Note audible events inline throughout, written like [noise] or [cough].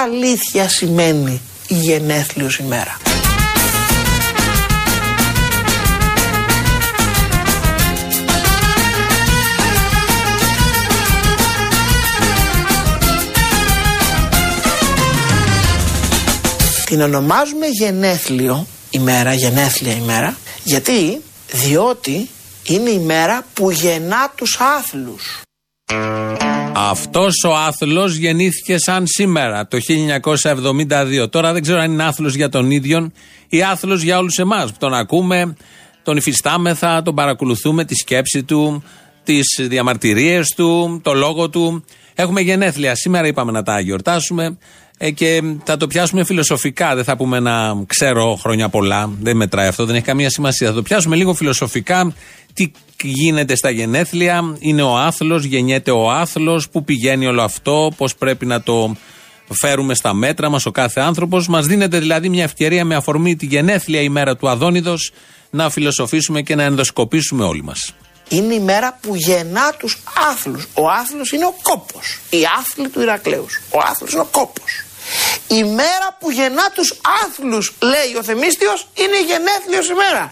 στα αλήθεια σημαίνει η γενέθλιος ημέρα. Την ονομάζουμε γενέθλιο ημέρα, γενέθλια ημέρα, γιατί, διότι είναι η μέρα που γεννά τους άθλους. Αυτός ο άθλος γεννήθηκε σαν σήμερα, το 1972. Τώρα δεν ξέρω αν είναι άθλος για τον ίδιο ή άθλος για όλους εμάς που τον ακούμε, τον υφιστάμεθα, τον παρακολουθούμε, τη σκέψη του, τις διαμαρτυρίες του, το λόγο του. Έχουμε γενέθλια. Σήμερα είπαμε να τα γιορτάσουμε ε, και θα το πιάσουμε φιλοσοφικά. Δεν θα πούμε να ξέρω χρόνια πολλά. Δεν μετράει αυτό, δεν έχει καμία σημασία. Θα το πιάσουμε λίγο φιλοσοφικά. Τι γίνεται στα γενέθλια, είναι ο άθλος, γεννιέται ο άθλος, πού πηγαίνει όλο αυτό, πώς πρέπει να το φέρουμε στα μέτρα μας ο κάθε άνθρωπος; Μας δίνεται δηλαδή μια ευκαιρία με αφορμή τη γενέθλια ημέρα του Αδόνιδος να φιλοσοφήσουμε και να ενδοσκοπήσουμε όλοι μας. Είναι η μέρα που γεννά τους άθλους. Ο άθλος είναι ο κόπος. Η άθλη του Ηρακλέου. Ο άθλος είναι ο κόπος. Η μέρα που γεννά τους άθλους, λέει ο Θεμίστιος, είναι η γενέθλιος ημέρα.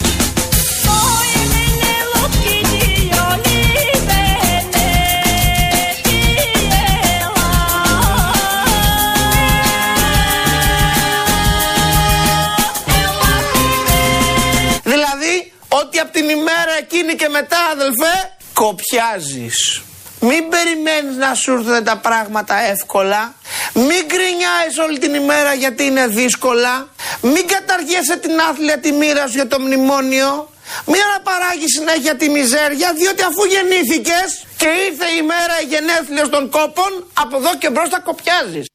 ότι από την ημέρα εκείνη και μετά αδελφέ κοπιάζεις. Μην περιμένεις να σου έρθουν τα πράγματα εύκολα. Μην γκρινιάεις όλη την ημέρα γιατί είναι δύσκολα. Μην καταργέσαι την άθλια τη μοίρα σου για το μνημόνιο. Μην αναπαράγεις συνέχεια τη μιζέρια διότι αφού γεννήθηκες και ήρθε η μέρα η γενέθλιος των κόπων από εδώ και μπρος θα κοπιάζεις.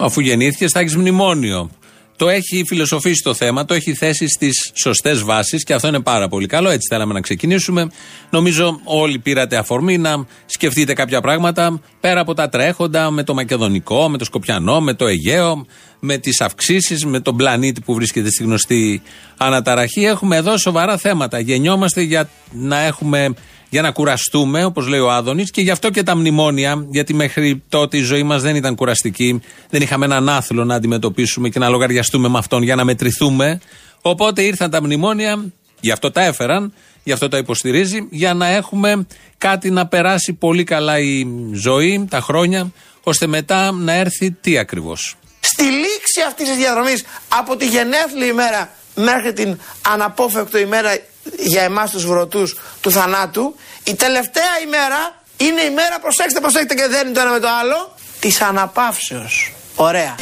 Αφού γεννήθηκες θα έχεις μνημόνιο το έχει φιλοσοφήσει το θέμα, το έχει θέσει στις σωστές βάσεις και αυτό είναι πάρα πολύ καλό. Έτσι θέλαμε να ξεκινήσουμε. Νομίζω όλοι πήρατε αφορμή να σκεφτείτε κάποια πράγματα πέρα από τα τρέχοντα με το Μακεδονικό, με το Σκοπιανό, με το Αιγαίο, με τις αυξήσεις, με τον πλανήτη που βρίσκεται στη γνωστή αναταραχή. Έχουμε εδώ σοβαρά θέματα. Γεννιόμαστε για να έχουμε για να κουραστούμε, όπως λέει ο Άδωνης, και γι' αυτό και τα μνημόνια, γιατί μέχρι τότε η ζωή μας δεν ήταν κουραστική. Δεν είχαμε έναν άθλο να αντιμετωπίσουμε και να λογαριαστούμε με αυτόν για να μετρηθούμε. Οπότε ήρθαν τα μνημόνια, γι' αυτό τα έφεραν, γι' αυτό τα υποστηρίζει, για να έχουμε κάτι να περάσει πολύ καλά η ζωή, τα χρόνια, ώστε μετά να έρθει τι ακριβώς. Στη λήξη αυτής της διαδρομής από τη γενέθλια ημέρα μέχρι την αναπόφευκτο ημέρα για εμάς τους βρωτούς του θανάτου η τελευταία ημέρα είναι η μέρα προσέξτε προσέξτε και δεν είναι το ένα με το άλλο της αναπαύσεως. Ωραία.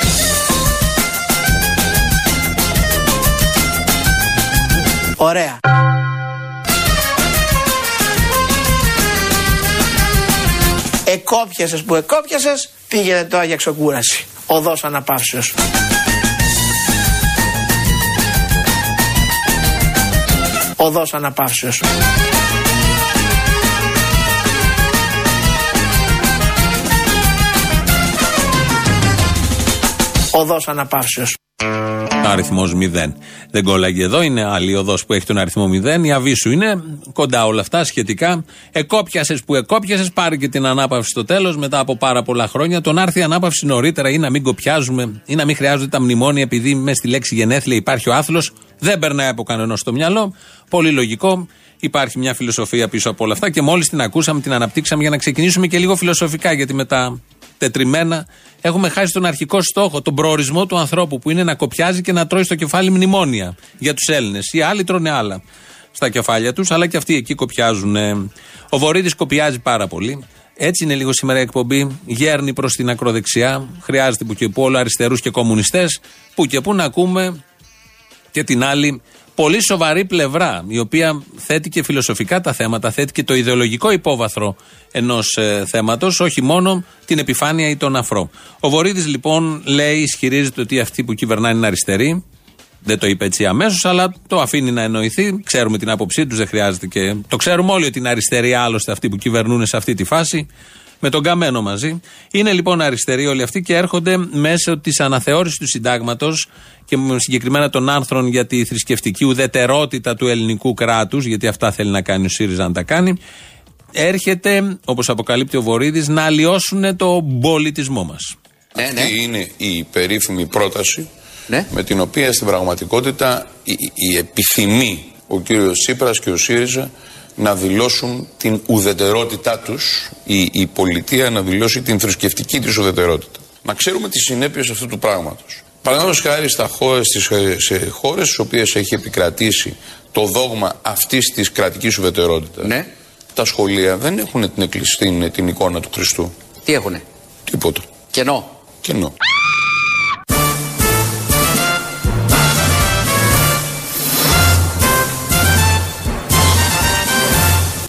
Ωραία. Εκόπιασες που εκόπιασες πήγαινε τώρα για ξεκούραση. Οδός αναπαύσεως οδός αναπαύσεως. Οδός αναπαύσεως. Αριθμό 0. Δεν κόλλαγε εδώ, είναι άλλη οδός που έχει τον αριθμό 0. Η αβίσου είναι κοντά όλα αυτά σχετικά. Εκόπιασες που εκόπιασες, πάρει και την ανάπαυση στο τέλος μετά από πάρα πολλά χρόνια. Τον άρθει η ανάπαυση νωρίτερα ή να μην κοπιάζουμε ή να μην χρειάζονται τα μνημόνια επειδή μες στη λέξη γενέθλια υπάρχει ο άθλος. Δεν περνάει από κανένα στο μυαλό. Πολύ λογικό. Υπάρχει μια φιλοσοφία πίσω από όλα αυτά και μόλις την ακούσαμε, την αναπτύξαμε για να ξεκινήσουμε και λίγο φιλοσοφικά γιατί μετά τετριμένα έχουμε χάσει τον αρχικό στόχο, τον προορισμό του ανθρώπου που είναι να κοπιάζει και να τρώει στο κεφάλι μνημόνια για τους Έλληνες. Οι άλλοι τρώνε άλλα στα κεφάλια τους, αλλά και αυτοί εκεί κοπιάζουν. Ο Βορύδης κοπιάζει πάρα πολύ. Έτσι είναι λίγο σήμερα η εκπομπή. Γέρνει προς την ακροδεξιά. Χρειάζεται που και που όλο αριστερούς και κομμουνιστές. Που και που να ακούμε και την άλλη πολύ σοβαρή πλευρά, η οποία θέτει και φιλοσοφικά τα θέματα, θέτει και το ιδεολογικό υπόβαθρο ενός ε, θέματος, όχι μόνο την επιφάνεια ή τον αφρό. Ο Βορύδης λοιπόν λέει, ισχυρίζεται ότι αυτοί που κυβερνάνε είναι αριστεροί. Δεν το είπε έτσι αμέσως, αλλά το αφήνει να εννοηθεί. Ξέρουμε την άποψή τους, δεν χρειάζεται και. Το ξέρουμε όλοι ότι είναι αριστεροί άλλωστε αυτοί που κυβερνούν σε αυτή τη φάση με τον Καμένο μαζί. Είναι λοιπόν αριστεροί όλοι αυτοί και έρχονται μέσω της αναθεώρησης του συντάγματος και συγκεκριμένα των άρθρων για τη θρησκευτική ουδετερότητα του ελληνικού κράτους, γιατί αυτά θέλει να κάνει ο ΣΥΡΙΖΑ να τα κάνει. Έρχεται, όπως αποκαλύπτει ο Βορύδης, να αλλοιώσουν το πολιτισμό μας. Ναι, Αυτή ναι. είναι η περίφημη πρόταση Ναι. με την οποία στην πραγματικότητα η, η επιθυμεί ο κύριος Τσίπρας και ο ΣΥΡΙΖΑ να δηλώσουν την ουδετερότητά τους, η, η πολιτεία να δηλώσει την θρησκευτική της ουδετερότητα. Να ξέρουμε τις συνέπειες αυτού του πράγματος. Παραδείγματος χάρη στα χώρες, στις, σε χώρες στις οποίες έχει επικρατήσει το δόγμα αυτής της κρατικής ουδετερότητας, Ναι. τα σχολεία δεν έχουν την, εκκλησ- την, την εικόνα του Χριστού. Τι έχουνε; Τίποτα. Κενό. Κενό.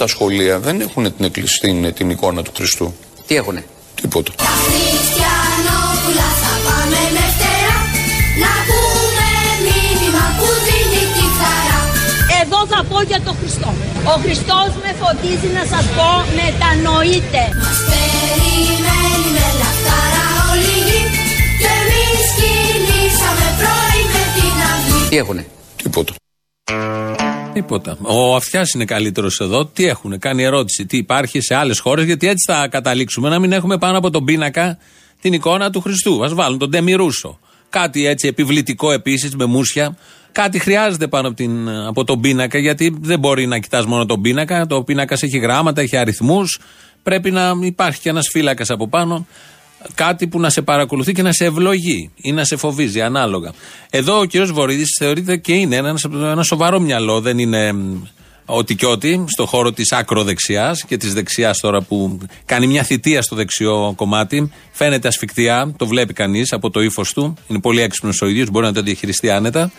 Τα σχολεία δεν έχουν την, εκκλησ- την, την εικόνα του Χριστού. Τι έχουνε; Τίποτα. Τα Χριστιανόπουλα θα πάμε Δευτέρα Να πούμε μήνυμα που δίνει τη χαρά Εδώ θα πω για τον Χριστό. Ο Χριστός με φωτίζει να σας πω μετανοείτε. Μας περιμένει με λαχτάρα όλη η γη Και εμείς κινήσαμε πρωί με την αυγή Τι έχουνε; Τίποτα. Τίποτα. Ο Αυτιάς είναι καλύτερος εδώ. Τι έχουν, κάνει ερώτηση. Τι υπάρχει σε άλλες χώρες, γιατί έτσι θα καταλήξουμε να μην έχουμε πάνω από τον πίνακα την εικόνα του Χριστού. Α βάλουν τον Ντεμιρούσο. Κάτι έτσι επιβλητικό επίσης με μουσια. Κάτι χρειάζεται πάνω από, την, από τον πίνακα, γιατί δεν μπορεί να κοιτάς μόνο τον πίνακα. Το πίνακας έχει γράμματα, έχει αριθμούς. Πρέπει να υπάρχει και ένας φύλακας από πάνω. Κάτι που να σε παρακολουθεί και να σε ευλογεί ή να σε φοβίζει, ανάλογα. Εδώ ο κ. Βορύδης θεωρείται και είναι ένα, ένας σοβαρό μυαλό, δεν είναι μ, ό,τι και ό,τι, στο χώρο της ακροδεξιάς και της δεξιάς τώρα που κάνει μια θητεία στο δεξιό κομμάτι. Φαίνεται ασφικτιά, το βλέπει κανείς από το ύφος του. Είναι πολύ έξυπνος ο ίδιος, μπορεί να το διαχειριστεί άνετα.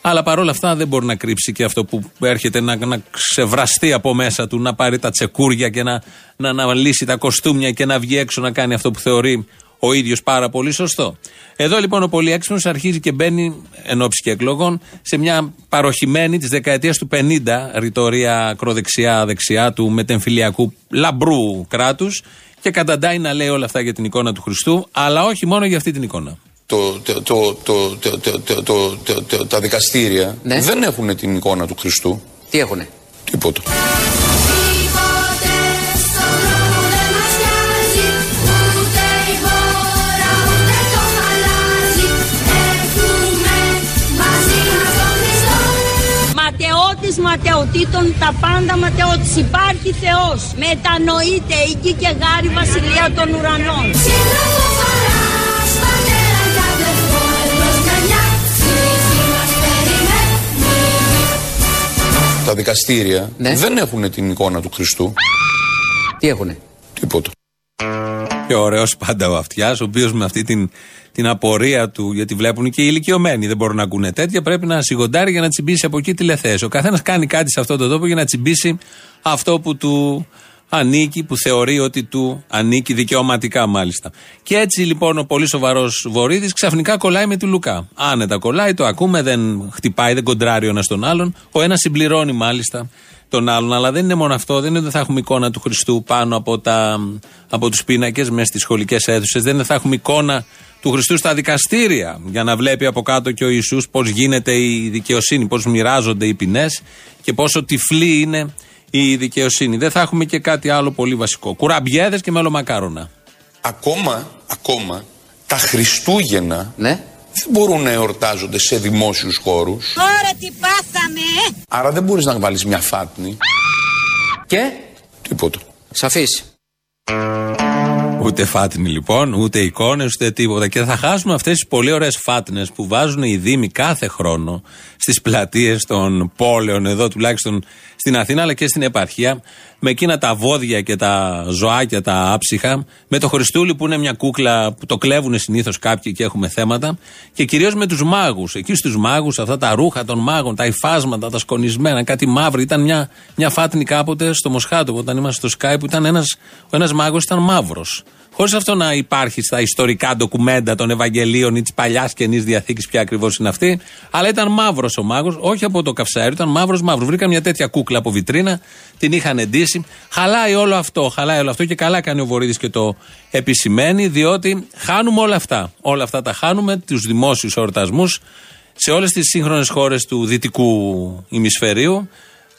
Αλλά παρόλα αυτά δεν μπορεί να κρύψει και αυτό που έρχεται να, να ξεβραστεί από μέσα του, να πάρει τα τσεκούρια και να, να, να λύσει τα κοστούμια και να βγει έξω να κάνει αυτό που θεωρεί ο ίδιος πάρα πολύ σωστό. Εδώ λοιπόν ο πολύ έξυπνο αρχίζει και μπαίνει εν ώψη και εκλογών σε μια παροχημένη της δεκαετίας του 50 ρητορία ακροδεξιά-δεξιά του μετεμφυλιακού λαμπρού κράτους και καταντάει να λέει όλα αυτά για την εικόνα του Χριστού, αλλά όχι μόνο για αυτή την εικόνα το, το, τα δικαστήρια δεν έχουν την εικόνα του Χριστού. Τι έχουνε. Τίποτα. ματαιοτήτων τα πάντα ματαιώτης. Υπάρχει Θεός. Μετανοείται εκεί και γάρι βασιλεία των ουρανών. Τα δικαστήρια Ναι. δεν έχουν την εικόνα του Χριστού. Τι έχουνε; Τίποτα. Και ωραίος πάντα ο Αυτιάς, ο οποίος με αυτή την, την απορία του, γιατί βλέπουν και οι ηλικιωμένοι δεν μπορούν να ακούνε τέτοια, πρέπει να σιγοντάρει για να τσιμπήσει από εκεί τηλεθέαση. Ο καθένας κάνει κάτι σε αυτόν τον τόπο για να τσιμπήσει αυτό που του ανήκει, που θεωρεί ότι του ανήκει δικαιωματικά μάλιστα. Και έτσι λοιπόν ο πολύ σοβαρός Βορύδης ξαφνικά κολλάει με του Λουκά. Άνετα κολλάει, το ακούμε, δεν χτυπάει, δεν κοντράρει ο ένας τον άλλον. Ο ένας συμπληρώνει μάλιστα τον άλλον. Αλλά δεν είναι μόνο αυτό. Δεν είναι ότι δεν θα έχουμε εικόνα του Χριστού πάνω από, τα, από τους πίνακες μέσα στις σχολικές αίθουσες. Δεν είναι ότι θα έχουμε εικόνα του Χριστού στα δικαστήρια για να βλέπει από κάτω και ο Ιησούς πώς γίνεται η δικαιοσύνη, πώς μοιράζονται οι ποινές και πόσο τυφλή είναι η δικαιοσύνη. Δεν θα έχουμε και κάτι άλλο πολύ βασικό. Κουραμπιέδες και μελομακάρονα. Ακόμα, ακόμα, τα Χριστούγεννα Ναι. δεν μπορούν να εορτάζονται σε δημόσιους χώρους. Τώρα τι πάθαμε, ε! Άρα δεν μπορείς να βάλεις μια φάτνη. Και; Τίποτα. Σαφής. Ούτε φάτνη λοιπόν, ούτε εικόνες, ούτε τίποτα. Και θα χάσουμε αυτές τις πολύ ωραίες φάτνες που βάζουν οι Δήμοι κάθε χρόνο στις πλατείες των πόλεων, εδώ τουλάχιστον στην Αθήνα, αλλά και στην επαρχία, με εκείνα τα βόδια και τα ζωάκια, τα άψυχα, με το Χριστούλη που είναι μια κούκλα που το κλέβουν συνήθως κάποιοι και έχουμε θέματα, και κυρίως με τους μάγους. Εκεί στους μάγους, αυτά τα ρούχα των μάγων, τα υφάσματα, τα σκονισμένα, κάτι μαύρο. Ήταν μια, μια φάτνη κάποτε στο Μοσχάτο, όταν είμαστε στο Skype, που ήταν ένας, ο ένας μάγος ήταν μαύρος. Χωρίς αυτό να υπάρχει στα ιστορικά ντοκουμέντα των Ευαγγελίων ή της παλιάς καινής διαθήκης, ποια ακριβώς είναι αυτή. Αλλά ήταν μαύρος ο μάγος, όχι από το καυσαέριο, ήταν μαύρος μαύρος. Βρήκα μια τέτοια κούκλα από βιτρίνα, την είχαν εντύσει. Χαλάει όλο αυτό, χαλάει όλο αυτό και καλά κάνει ο Βορύδης και το επισημαίνει, διότι χάνουμε όλα αυτά. Όλα αυτά τα χάνουμε, τους δημόσιους εορτασμούς σε όλες τις σύγχρονες χώρες του δυτικού ημισφαιρίου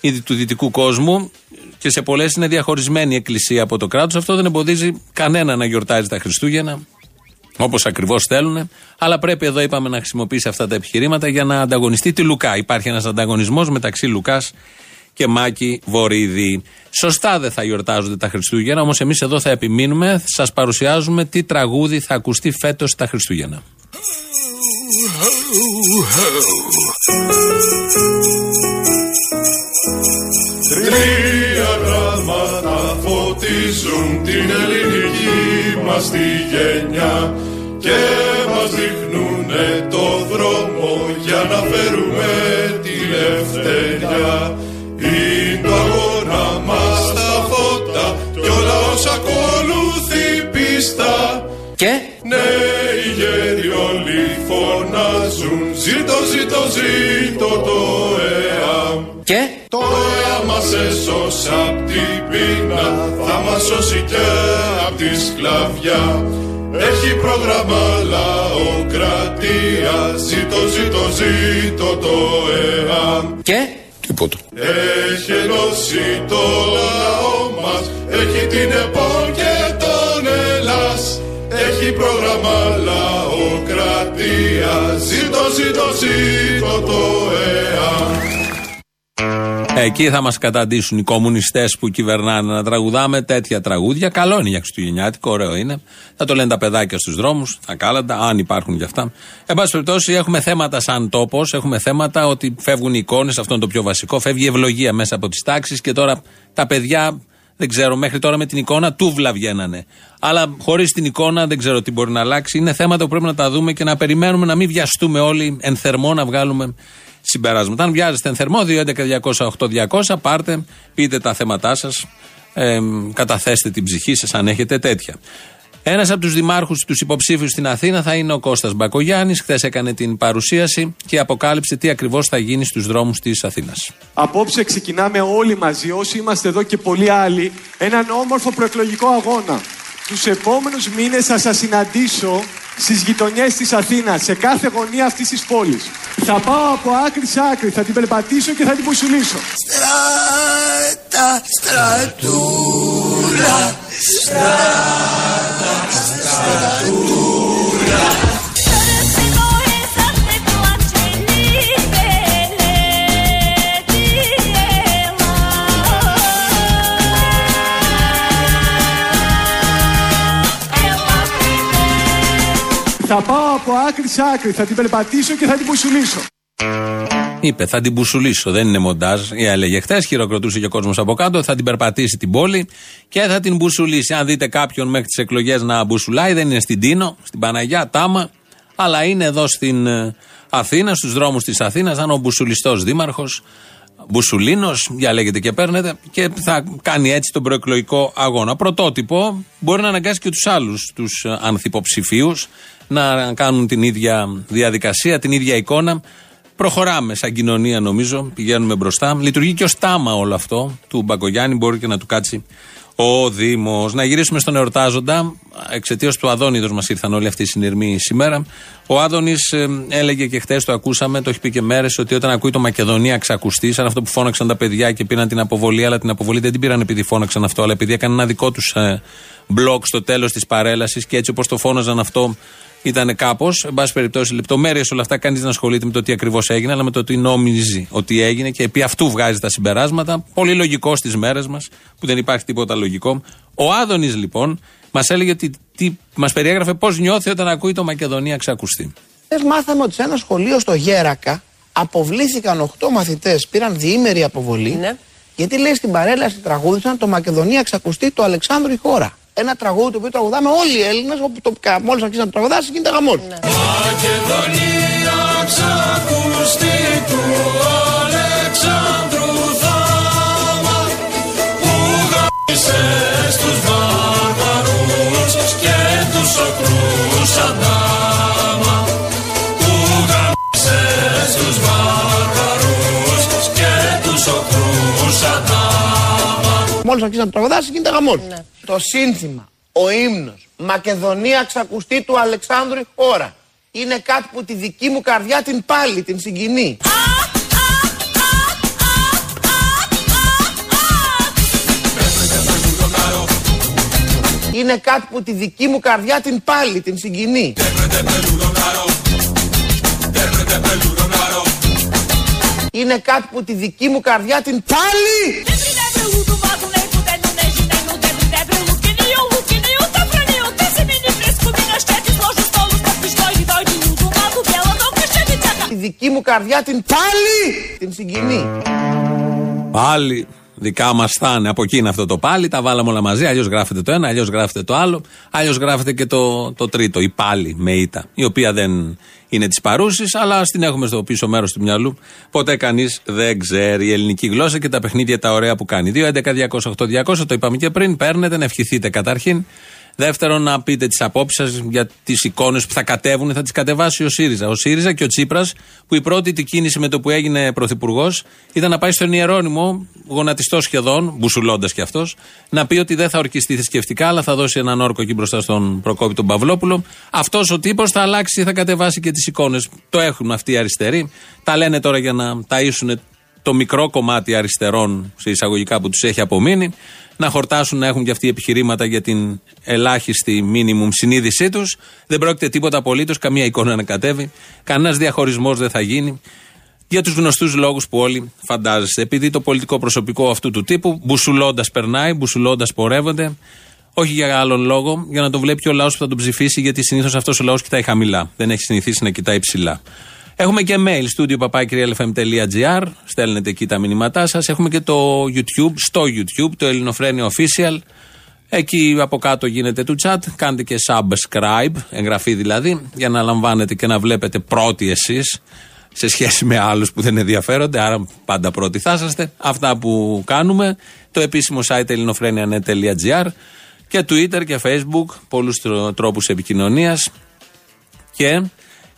ή του δυτικού κόσμου και σε πολλές είναι διαχωρισμένη η εκκλησία από το κράτος. Αυτό δεν εμποδίζει κανένα να γιορτάζει τα Χριστούγεννα. Όπως ακριβώς θέλουν. Αλλά πρέπει εδώ, είπαμε, να χρησιμοποιήσει αυτά τα επιχειρήματα για να ανταγωνιστεί τη Λουκά. Υπάρχει ένας ανταγωνισμός μεταξύ Λουκάς και Μάκη Βορύδη. Σωστά δεν θα γιορτάζονται τα Χριστούγεννα, όμως εμείς εδώ θα επιμείνουμε, σας παρουσιάζουμε τι τραγούδι θα ακουστεί φέτος τα Χριστούγεννα. Τρία γράμματα φωτίζουν την ελληνική μας τη γενιά και μας δείχνουνε το δρόμο για να φέρουμε τη ελευθεριά. Είναι το αγώνα μας τα φώτα κι όλα όσα ακολουθεί πίστα. Και; Ναι, οι γέροι όλοι φωνάζουν Ζήτω, ζήτω, ζήτω το ΕΑΜ και; Το ΕΑΜ μας έσωσε απ' την πείνα Θα μας σώσει και απ' τη σκλαβιά. Έχει πρόγραμμα λαοκρατία Ζήτω, ζήτω, ζήτω το ΕΑΜ και; Τίποτα. έχει ενώσει το λαό μας Έχει την ΕΠΟ και τον Ελλάς. Έχει πρόγραμμα λαοκρατία Ζήτω, ζήτω, ζήτω το ΕΑ Εκεί θα μας καταντήσουν οι κομμουνιστές που κυβερνάνε να τραγουδάμε τέτοια τραγούδια. Καλό είναι για Χριστουγεννιάτικο, ωραίο είναι. Θα το λένε τα παιδάκια στους δρόμους, τα κάλαντα, αν υπάρχουν κι αυτά. Εν πάση περιπτώσει, έχουμε θέματα σαν τόπος, έχουμε θέματα ότι φεύγουν οι εικόνες, αυτό είναι το πιο βασικό. Φεύγει η ευλογία μέσα από τις τάξεις και τώρα τα παιδιά, δεν ξέρω, μέχρι τώρα με την εικόνα τούβλα βγαίνανε. Αλλά χωρίς την εικόνα δεν ξέρω τι μπορεί να αλλάξει. Είναι θέματα που πρέπει να τα δούμε και να περιμένουμε να μην βιαστούμε όλοι εν θερμό να βγάλουμε συμπεράσματα. Αν βιάζεστε εν θερμό, 2.11.208.200, πάρτε, πείτε τα θέματά σας, ε, καταθέστε την ψυχή σας αν έχετε τέτοια. Ένας από τους δημάρχους, τους υποψήφιους στην Αθήνα θα είναι ο Κώστας Μπακογιάννης. Χθες έκανε την παρουσίαση και αποκάλυψε τι ακριβώς θα γίνει στους δρόμους της Αθήνας. Απόψε ξεκινάμε όλοι μαζί, όσοι είμαστε εδώ και πολλοί άλλοι, έναν όμορφο προεκλογικό αγώνα. Τους επόμενους μήνες θα σας συναντήσω στις γειτονιές της Αθήνας, σε κάθε γωνία αυτής της πόλης. Θα πάω από άκρη σε άκρη, θα την περπατήσω και θα την πουσουλήσω. Στράτα, στρατούλα, Θα πάω από άκρη σε άκρη, θα την περπατήσω και θα την πουσουλήσω. Είπε, θα την μπουσουλήσω. Δεν είναι μοντάζ. Ή έλεγε χθες, χειροκροτούσε και ο κόσμος από κάτω. Θα την περπατήσει την πόλη και θα την μπουσουλήσει. Αν δείτε κάποιον μέχρι τις εκλογές να μπουσουλάει, δεν είναι στην Τίνο, στην Παναγιά, Τάμα, αλλά είναι εδώ στην ε, Αθήνα, στους δρόμους της Αθήνας, σαν ο μπουσουλιστός δήμαρχος. Μπουσουλίνος, διαλέγετε και παίρνετε, και θα κάνει έτσι τον προεκλογικό αγώνα. Πρωτότυπο μπορεί να αναγκάσει και τους άλλους, τους ανθυποψηφίους, να κάνουν την ίδια διαδικασία, την ίδια εικόνα. Προχωράμε σαν κοινωνία, νομίζω. Πηγαίνουμε μπροστά. Λειτουργεί και ως τάμα όλο αυτό του Μπακογιάννη. Μπορεί και να του κάτσει ο Δήμος. Να γυρίσουμε στον εορτάζοντα. Εξαιτίας του Αδόνιδος μας ήρθαν όλοι αυτοί οι συνειρμοί σήμερα. Ο Άδωνης έλεγε και χθες, το ακούσαμε, το έχει πει και μέρες, ότι όταν ακούει το Μακεδονία ξακουστεί, σαν αυτό που φώναξαν τα παιδιά και πήραν την αποβολή, αλλά την αποβολή δεν την πήραν επειδή φώναξαν αυτό, αλλά επειδή έκανε ένα δικό τους ε, μπλοκ στο τέλος της παρέλασης και έτσι όπως το φώναζαν αυτό ήταν κάπως. Εν πάση περιπτώσει, λεπτομέρειες όλα αυτά κανείς δεν ασχολείται με το τι ακριβώς έγινε, αλλά με το τι νόμιζει ότι έγινε και επί αυτού βγάζει τα συμπεράσματα. Πολύ λογικό στις μέρες μας, που δεν υπάρχει τίποτα λογικό. Ο Άδωνης λοιπόν μας έλεγε ότι μας περιέγραφε πώς νιώθει όταν ακούει το Μακεδονία ξακουστεί. Χθες μάθαμε ότι σε ένα σχολείο στο Γέρακα αποβλήθηκαν 8 μαθητές, πήραν διήμερη αποβολή. Γιατί λέει στην παρέλαση τραγούδισαν το Μακεδονία ξακουστεί του Αλεξάνδρου η χώρα. Ένα τραγούδι το οποίο τραγουδάμε όλοι οι Έλληνες, όπου το, μόλις αρχίσαν να το τραγουδάσει γίνεται χαμός. Μακεδονία ξακουστεί του Αλεξάνδρου θάμα που γάμισε στους βάρβαρους και τους οkrούς αντάμα αντάμα Μόλι αρχίσαν να το τραγουδάσει γίνεται χαμό. Το σύνθημα, ο ύμνος Μακεδονία ξακουστεί του Αλεξάνδρου η χώρα. Είναι κάτι που τη δική μου καρδιά την πάλι, την συγκινεί. Είναι κάτι που τη δική μου καρδιά την πάλι, την συγκινεί. Είναι κάτι που τη δική μου καρδιά την πάλι δική μου καρδιά την πάλι την συγκινεί. Πάλι δικά μας θα είναι. Από εκεί είναι αυτό το πάλι. Τα βάλαμε όλα μαζί. Αλλιώς γράφεται το ένα, αλλιώς γράφεται το άλλο. Αλλιώς γράφεται και το, το τρίτο. Η πάλι με ήττα. Η οποία δεν είναι της παρούσης, αλλά την έχουμε στο πίσω μέρος του μυαλού. Ποτέ κανείς δεν ξέρει η ελληνική γλώσσα και τα παιχνίδια τα ωραία που κάνει. 2.11.208.200 το είπαμε και πριν. Παίρνετε να ευχηθείτε καταρχήν. Δεύτερον, να πείτε τις απόψεις σας για τις εικόνες που θα κατέβουν, θα τις κατεβάσει ο ΣΥΡΙΖΑ. Ο ΣΥΡΙΖΑ και ο Τσίπρας, που η πρώτη του κίνηση με το που έγινε πρωθυπουργός ήταν να πάει στον Ιερόνιμο, γονατιστός σχεδόν, μπουσουλώντας κι αυτός, να πει ότι δεν θα ορκιστεί θρησκευτικά, αλλά θα δώσει έναν όρκο εκεί μπροστά στον Προκόπη τον Παυλόπουλο. Αυτός ο τύπος θα αλλάξει, θα κατεβάσει και τις εικόνες. Το έχουν αυτοί οι αριστεροί. Τα λένε τώρα για να ταΐσουν το μικρό κομμάτι αριστερών σε εισαγωγικά που τους έχει απομείνει, να χορτάσουν να έχουν και αυτοί επιχειρήματα για την ελάχιστη μίνιμουμ συνείδησή τους. Δεν πρόκειται τίποτα απολύτως, καμία εικόνα να κατέβει, κανένας διαχωρισμός δεν θα γίνει. Για τους γνωστούς λόγους που όλοι φαντάζεστε. Επειδή το πολιτικό προσωπικό αυτού του τύπου μπουσουλώντας περνάει, μπουσουλώντας πορεύονται, όχι για άλλον λόγο, για να το βλέπει ο λαός που θα τον ψηφίσει, γιατί συνήθως αυτός ο λαός κοιτάει χαμηλά. Δεν έχει συνηθίσει να κοιτάει ψηλά. Έχουμε και mail studio papakirialfm.gr. Στέλνετε εκεί τα μηνύματά σας. Έχουμε και το YouTube, στο YouTube, το Ελληνοφρένιο Official. Εκεί από κάτω γίνεται του chat. Κάντε και subscribe, εγγραφή δηλαδή, για να λαμβάνετε και να βλέπετε πρώτοι εσείς σε σχέση με άλλους που δεν ενδιαφέρονται. Άρα πάντα πρώτοι θα είσαστε. Αυτά που κάνουμε. Το επίσημο site ελληνοφρένια.net.gr και Twitter και Facebook. Πολλούς τρόπους επικοινωνίας. Και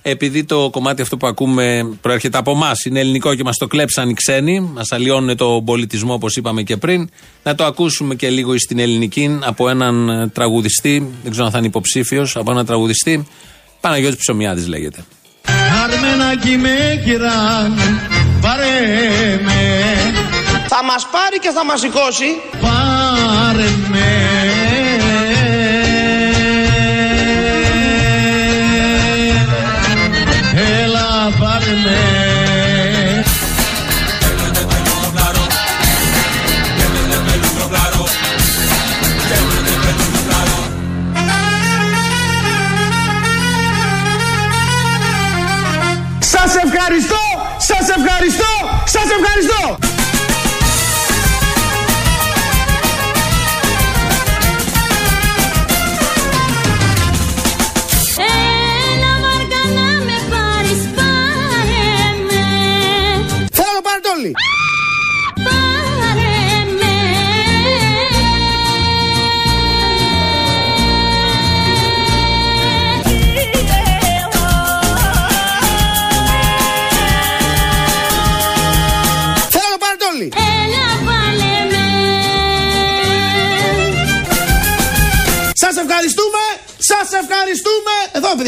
επειδή το κομμάτι αυτό που ακούμε προέρχεται από εμάς, είναι ελληνικό και μας το κλέψαν οι ξένοι, μας αλλοιώνουν τον πολιτισμό όπως είπαμε και πριν, να το ακούσουμε και λίγο στην ελληνική από έναν ε, τραγουδιστή, δεν ξέρω αν θα είναι υποψήφιος, από έναν τραγουδιστή, Παναγιώτης Ψωμιάδης λέγεται. Αρμενάκι με κυράν, πάρε με, Θα μας πάρει και θα μας σηκώσει. πάρε με.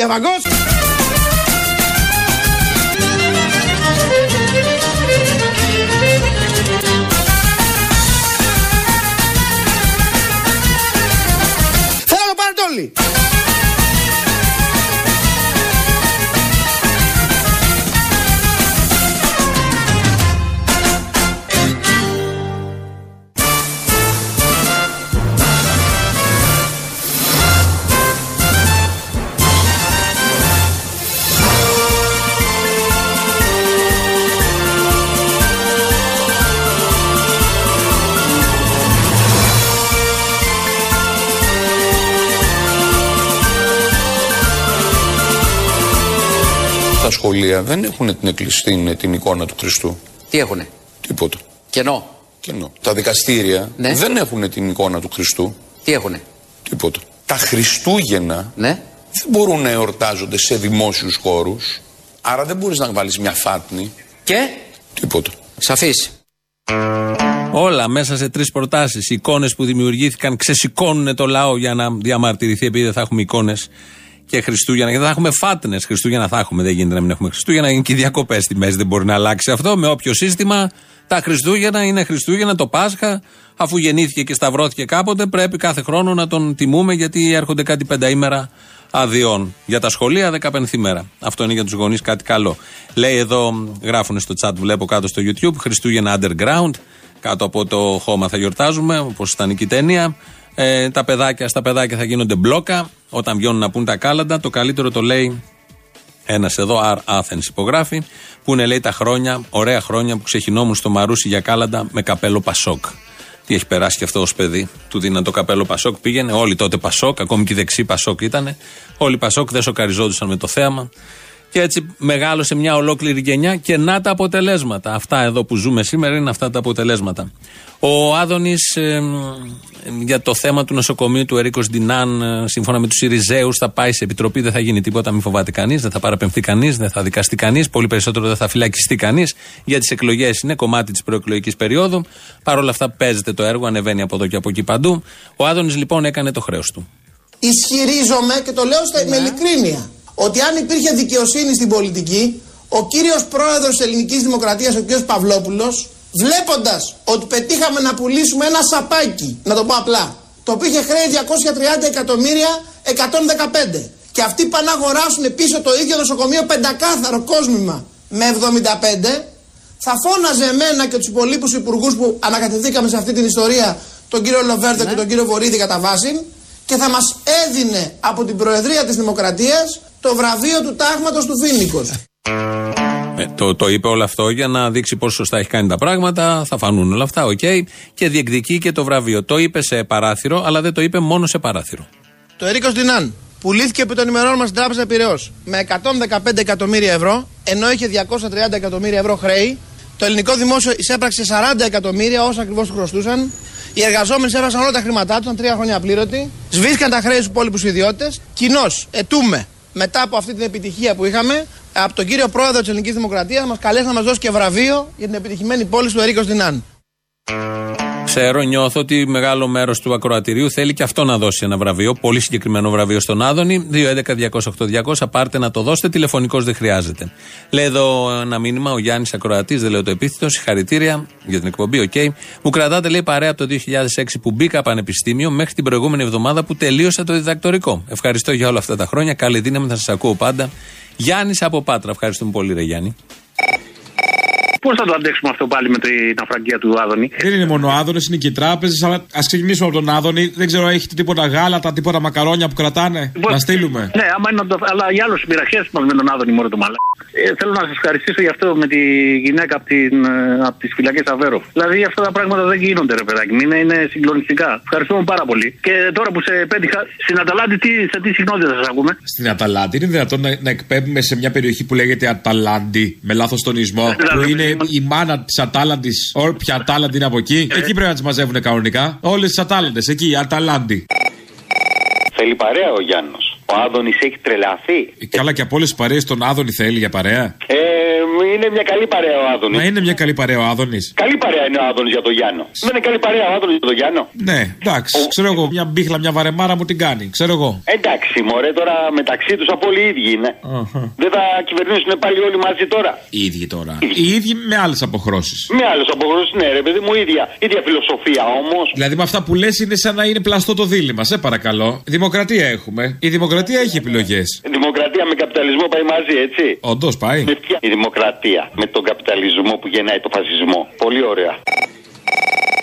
Ευχαριστούμε. Εδώ Τα σχολεία δεν έχουν την, εκκλησ- την, την εικόνα του Χριστού. Τι έχουνε; Τίποτα. Κενό. Κενό. Τα δικαστήρια Ναι. δεν έχουν την εικόνα του Χριστού. Τι έχουνε; Τίποτα. Τα Χριστούγεννα Ναι. δεν μπορούν να εορτάζονται σε δημόσιους χώρους. Άρα δεν μπορείς να βάλεις μια φάτνη. Και; Τίποτα. Σαφής. Όλα μέσα σε τρεις προτάσεις. Οι εικόνες που δημιουργήθηκαν ξεσηκώνουν το λαό για να διαμαρτυρηθεί επειδή δεν θα έχουμε εικόνες και Χριστούγεννα. Γιατί θα έχουμε φάτνες. Χριστούγεννα θα έχουμε, δεν γίνεται να μην έχουμε Χριστούγεννα. Είναι και διακοπές στη μέση, δεν μπορεί να αλλάξει αυτό. Με όποιο σύστημα τα Χριστούγεννα είναι Χριστούγεννα, το Πάσχα. Αφού γεννήθηκε και σταυρώθηκε κάποτε, πρέπει κάθε χρόνο να τον τιμούμε γιατί έρχονται κάτι πενταήμερα αδειών. Για τα σχολεία, δεκαπενθή μέρα. Αυτό είναι για τους γονείς κάτι καλό. Λέει εδώ, γράφουν στο chat, βλέπω κάτω στο YouTube, Χριστούγεννα Underground. Κάτω από το χώμα θα γιορτάζουμε, όπως ήταν η ταινία. Ε, τα παιδάκια, στα παιδάκια θα γίνονται μπλόκα όταν βγαίνουν να πούν τα κάλαντα. Το καλύτερο το λέει ένας εδώ, R. Athens υπογράφει, που είναι λέει τα χρόνια, ωραία χρόνια που ξεχυνόμουν στο Μαρούσι για κάλαντα με καπέλο Πασόκ. Τι έχει περάσει και αυτό ως παιδί. Του δίναν το καπέλο Πασόκ, πήγαινε. Όλοι τότε Πασόκ, ακόμη και οι δεξί Πασόκ ήταν. Όλοι Πασόκ δεν σοκαριζόντουσαν με το θέαμα. Και έτσι μεγάλωσε μια ολόκληρη γενιά και να τα αποτελέσματα. Αυτά εδώ που ζούμε σήμερα είναι αυτά τα αποτελέσματα. Ο Άδωνης για το θέμα του νοσοκομείου του Ερίκος Ντινάν, ε, σύμφωνα με τους Ιριζέους, θα πάει σε επιτροπή, δεν θα γίνει τίποτα, μην φοβάται κανείς, δεν θα παραπεμφθεί κανείς, δεν θα δικαστεί κανείς, πολύ περισσότερο δεν θα φυλακιστεί κανείς. Για τις εκλογές είναι κομμάτι της προεκλογικής περίοδου. Παρ' όλα αυτά παίζεται το έργο, ανεβαίνει από εδώ και από εκεί παντού. Ο Άδωνης λοιπόν έκανε το χρέος του. Ισχυρίζομαι και το λέω στα, με ειλικρίνεια ότι αν υπήρχε δικαιοσύνη στην πολιτική, ο κύριος πρόεδρος της ελληνικής δημοκρατίας, ο κύριος Παυλόπουλος, βλέποντας ότι πετύχαμε να πουλήσουμε ένα σαπάκι, να το πω απλά, το οποίο είχε χρέη 230 εκατομμύρια 115 και αυτοί πάνε να αγοράσουν πίσω το ίδιο νοσοκομείο πεντακάθαρο κόσμημα με 75 θα φώναζε εμένα και τους υπολείπους υπουργούς που ανακατευθήκαμε σε αυτή την ιστορία τον κύριο Λοβέρδο και τον κύριο Βορύδη κατά βάση και θα μας έδινε από την Προεδρία της Δημοκρατίας το βραβείο του τάγματος του Φίνικος. Ε, το, το είπε όλο αυτό για να δείξει πόσο σωστά έχει κάνει τα πράγματα. Θα φανούν όλα αυτά, οκ. Και διεκδικεί και το βραβείο. Το είπε σε παράθυρο, αλλά δεν το είπε μόνο σε παράθυρο. Το Ερρίκος Ντυνάν πουλήθηκε επί των ημερών μας στην Τράπεζα Πυραιός με 115 εκατομμύρια ευρώ, ενώ είχε 230 εκατομμύρια ευρώ χρέη. Το ελληνικό δημόσιο εισέπραξε 40 εκατομμύρια όσα ακριβώς του χρωστούσαν. Οι εργαζόμενοι έβασαν όλα τα χρήματά του, ήταν τρία χρόνια απλήρωτοι. Σβήσκαν τα χρέη στους υπόλοιπους ιδιώτες. Κοινώς αιτούμαι μετά από αυτή την επιτυχία που είχαμε από τον κύριο πρόεδρο της Ελληνικής Δημοκρατίας να μας καλέσει να μας δώσει και βραβείο για την επιτυχημένη πώληση του Ερρίκος Ντυνάν. Ξέρω, νιώθω ότι μεγάλο μέρος του ακροατηρίου θέλει και αυτό να δώσει ένα βραβείο. Πολύ συγκεκριμένο βραβείο στον Άδωνη. 2.11.208.200. Πάρτε να το δώσετε. Τηλεφωνικός δεν χρειάζεται. Λέει εδώ ένα μήνυμα ο Γιάννης Ακροατής, δεν λέω το επίθετος. Συγχαρητήρια για την εκπομπή. Ok. Okay. Μου κρατάτε, λέει, παρέα από το 2006 που μπήκα πανεπιστήμιο μέχρι την προηγούμενη εβδομάδα που τελείωσα το διδακτορικό. Ευχαριστώ για όλα αυτά τα χρόνια. Καλή δύναμη, θα σας ακούω πάντα. Γιάννης από Πάτρα. Ευχαριστούμε πολύ, Ρε Γιάννη. Πώς θα το αντέξουμε αυτό πάλι με την αφραγγεία του Άδωνη; Δεν είναι μόνο ο Άδωνης, είναι και οι τράπεζες. Αλλά ας ξεκινήσουμε από τον Άδωνη. Δεν ξέρω, έχετε τίποτα γάλατα, τίποτα μακαρόνια που κρατάνε; Να στείλουμε. Ναι, άμα είναι να το. Αλλά για άλλους συμπειραχέ μα με τον Άδωνη, μόνο το μαλά. Ε, θέλω να σας ευχαριστήσω για αυτό με τη γυναίκα από, την, ε, από τις φυλακές Αβέρο. Δηλαδή αυτά τα πράγματα δεν γίνονται, ρε παιδάκι. Είναι, είναι συγκλονιστικά. Ευχαριστούμε πάρα πολύ. Και τώρα που σε πέτυχα, στην Αταλάντη, τι, σε τι συχνότητα σας ακούμε; Στην Αταλάντη είναι δυνατόν να, να εκπέμπουμε σε μια περιοχή που λέγεται Αταλάντη, με λάθος τονισμό, που είναι η μάνα της Ατάλαντης, όποια Ατάλαντη είναι από εκεί. Εκεί πρέπει να τις μαζεύουν κανονικά. Όλες τις Ατάλαντες, εκεί, η Αταλάντη. Θέλει παρέα ο Γιάννος. Ο Άδωνης έχει τρελαθεί. Ε, Καλά και από όλες τις παρέες τον Άδωνη θέλει για παρέα. Ε, είναι μια καλή παρέα ο Άδωνης. Μα είναι μια καλή παρέα ο Άδωνης. Καλή παρέα είναι ο Άδωνης για τον Γιάννο. Δεν είναι καλή παρέα ο Άδωνης για τον Γιάννο. Ναι, εντάξει. Ξέρω εγώ, μια μπίχλα, μια βαρεμάρα μου την κάνει. Ξέρω εγώ. Εντάξει, μωρέ, τώρα μεταξύ τους από όλοι οι ίδιοι είναι. Αχα. Δεν θα κυβερνήσουν πάλι όλοι μαζί τώρα. Οι ίδιοι τώρα. Οι ίδιοι με άλλες αποχρώσεις. Με άλλες αποχρώσεις, ναι, ρε παιδί μου, ίδια, ίδια φιλοσοφία όμως. Δηλαδή με αυτά που λες είναι σαν να είναι πλαστό το δίλημα. Σε παρακαλώ. Δημοκρατία έχουμε. Η δημοκρατία έχει επιλογές. Δημοκρατία με καπιταλισμό πάει μαζί, έτσι; Όντως πάει. Με ποια η δημοκρατία με τον καπιταλισμό που γεννάει το φασισμό. Πολύ ωραία.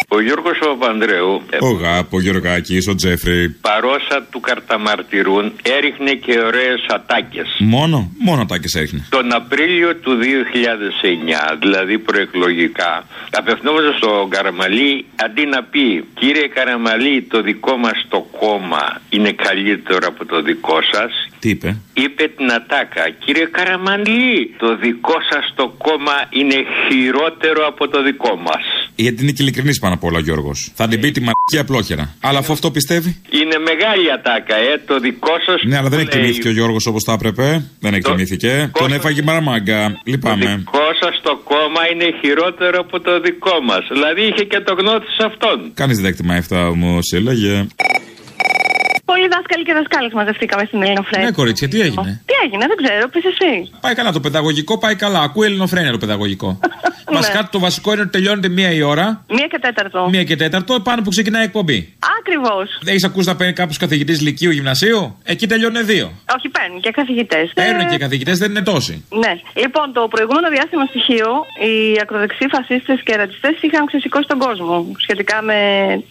Ο Γιώργος Παπανδρέου, ε, Ο Γάπο, ο Γιωργάκη, ο Τζέφρι. παρόσα του καρταμαρτυρούν, έριχνε και ωραίες ατάκες. Μόνο, μόνο ατάκες έριχνε. Τον Απρίλιο του 2009, δηλαδή προεκλογικά, απευθυνόμαστε στον Καραμαλή, αντί να πει «Κύριε Καραμαλή, το δικό μας το κόμμα είναι καλύτερο από το δικό σας», Τι είπε; είπε την ατάκα «Κύριε Καραμαλή, το δικό σας το κόμμα είναι χειρότερο από το δικό μας». Γιατί είναι και ειλικρινής πάνω απ' όλα ο Γιώργος. Θα την πει τη μαρκή απλόχερα. Αλλά αφού αυτό πιστεύει. Είναι μεγάλη ατάκα, ε, το δικό σας Ναι, αλλά δεν λέει, εκτιμήθηκε ο Γιώργος όπως θα έπρεπε. Δεν εκτιμήθηκε. Τον έφαγε η μαραμάγκα. Το Λυπάμαι. δικό σας το κόμμα είναι χειρότερο από το δικό μας. Δηλαδή είχε και το γνώτη σε αυτόν. Κανείς δεν εκτιμάει αυτά όμω, έλεγε. Πολλοί δάσκαλοι και δασκάλες μαζευτήκαμε στην Ελληνοφρένεια. Ναι, κορίτσια, τι έγινε; Τι έγινε, δεν ξέρω, πει εσύ. Πάει καλά το παιδαγωγικό, πάει καλά. Ακούει ελληνοφρένεια το παιδαγωγικό. [laughs] Ναι. Βασικά το βασικό είναι ότι τελειώνεται μία η ώρα. Μία και τέταρτο. Μία και τέταρτο, πάνω που ξεκινάει η εκπομπή. Ακριβώς. Έχει ακούσει να παίρνει κάποιος καθηγητής Λυκείου Γυμνασίου; Εκεί τελειώνουν δύο. Όχι, παίρνουν και καθηγητές. Παίρνουν και καθηγητές, δεν είναι τόσοι. Ναι. Λοιπόν, το προηγούμενο διάστημα στοιχείο, οι ακροδεξιοί φασίστες και ρατσιστές είχαν ξεσηκώσει τον κόσμο σχετικά με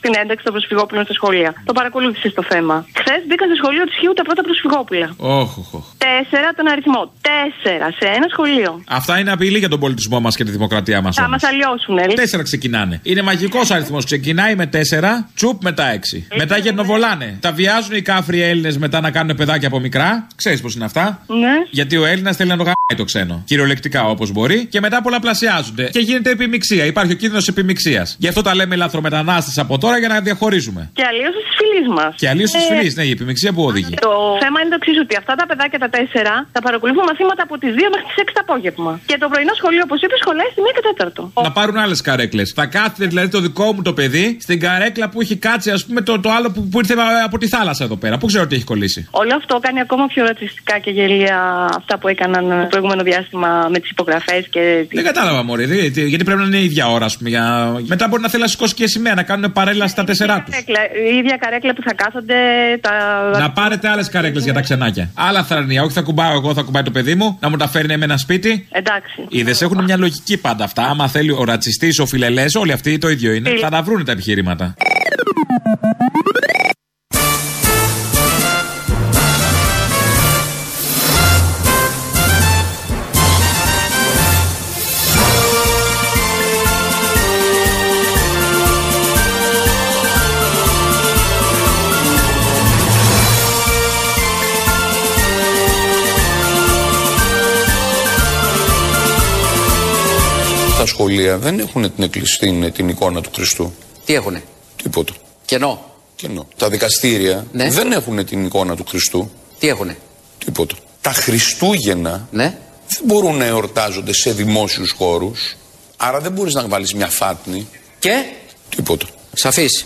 την ένταξη των προσφυγόπουλων στα σχολεία. Το παρακολούθησε το θέμα. Χθες μπήκαν στο σχολείο του Χίου τα πρώτα προσφυγόπουλα. Όχ, όχ, όχ. Τέσσερα τον αριθμό. Τέσσερα σε ένα σχολείο. Αυτά είναι απειλή για τον πολιτισμό μας και τη δημοκρατία μας. Θα μας αλλιώσουν, ε. Τέσσερα ξεκινάνε. Είναι μαγικός αριθμός. Ξεκινάει με τέσσερα, τσουπ μετά έξι. Μετά γεννοβολάνε. Τα βιάζουν οι κάφροι Έλληνες μετά να κάνουν παιδάκια από μικρά. Ξέρεις πώς είναι αυτά. Ναι. Γιατί ο Έλληνας θέλει να το γαμάει το ξένο. Κυριολεκτικά όπως μπορεί. Και μετά πολλαπλασιάζονται. Και γίνεται επιμηξία. Υπάρχει ο κίνδυνος επιμηξία. Γι' αυτό τα λέμε λαθρομετανάστες από τώρα για να διαχωρίζουμε. Και αλλίωση τη φυλή μας. Και αλλίω τη φυλή, ναι, η επιμηξία που οδηγεί. Το θέμα είναι το εξής, ότι αυτά τα παιδάκια τα τέσσερα θα παρακολουθούν μαθήματα από τις 2 μέχρι τις 6 το απόγευμα. Και το πρωινό σχολείο, όπως είπε, σχολάει στη 1 και 4. Να πάρουν άλλες καρέκλες. Θα κάθεται δηλαδή το δικό μου το παιδί στην καρέκλα που έχει κάτσει, ας πούμε, το, το άλλο που, που ήρθε από τη θάλασσα εδώ πέρα. Πού ξέρω τι έχει κολλήσει. Όλο αυτό κάνει ακόμα πιο ρατσιστικά και γελία αυτά που έκαναν το προηγούμενο διάστημα με τις υπογραφές και. Δεν κατάλαβα, Μωρή. δε- τι- Γιατί πρέπει να είναι η ίδια ώρα, ας πούμε. Για... Μετά μπορεί να θέλει να σηκώσει και σημαία, να κάνουν παρέλα στα τέσσερά τους. Καρέκλα, η ίδια καρέκλα που θα κάθονται τα. Να πάρετε άλλες καρέκλες για τα ξενάκια. Άλλα θρανία. Όχι θα κουμπάω εγώ, θα κουμπάει το παιδί μου, να μου τα φέρνει με ένα σπίτι. Εντάξει. Είδες, έχουν μια λογική πάντα αυτά. Άμα θέλει ο ρατσιστής, ο φιλελές, όλοι αυτοί το ίδιο είναι. Θα τα βρούνε τα επιχειρήματα. Τα σχολεία δεν έχουν την, εκκλησ- την, την εικόνα του Χριστού. Τι έχουνε; Τίποτα. Κενό. Κενό. Τα δικαστήρια Ναι. δεν έχουν την εικόνα του Χριστού. Τι έχουνε; Τίποτα. Τα Χριστούγεννα Ναι. δεν μπορούν να εορτάζονται σε δημόσιους χώρους. Άρα δεν μπορείς να βάλεις μια φάτνη. Και; Τίποτα. Σαφής.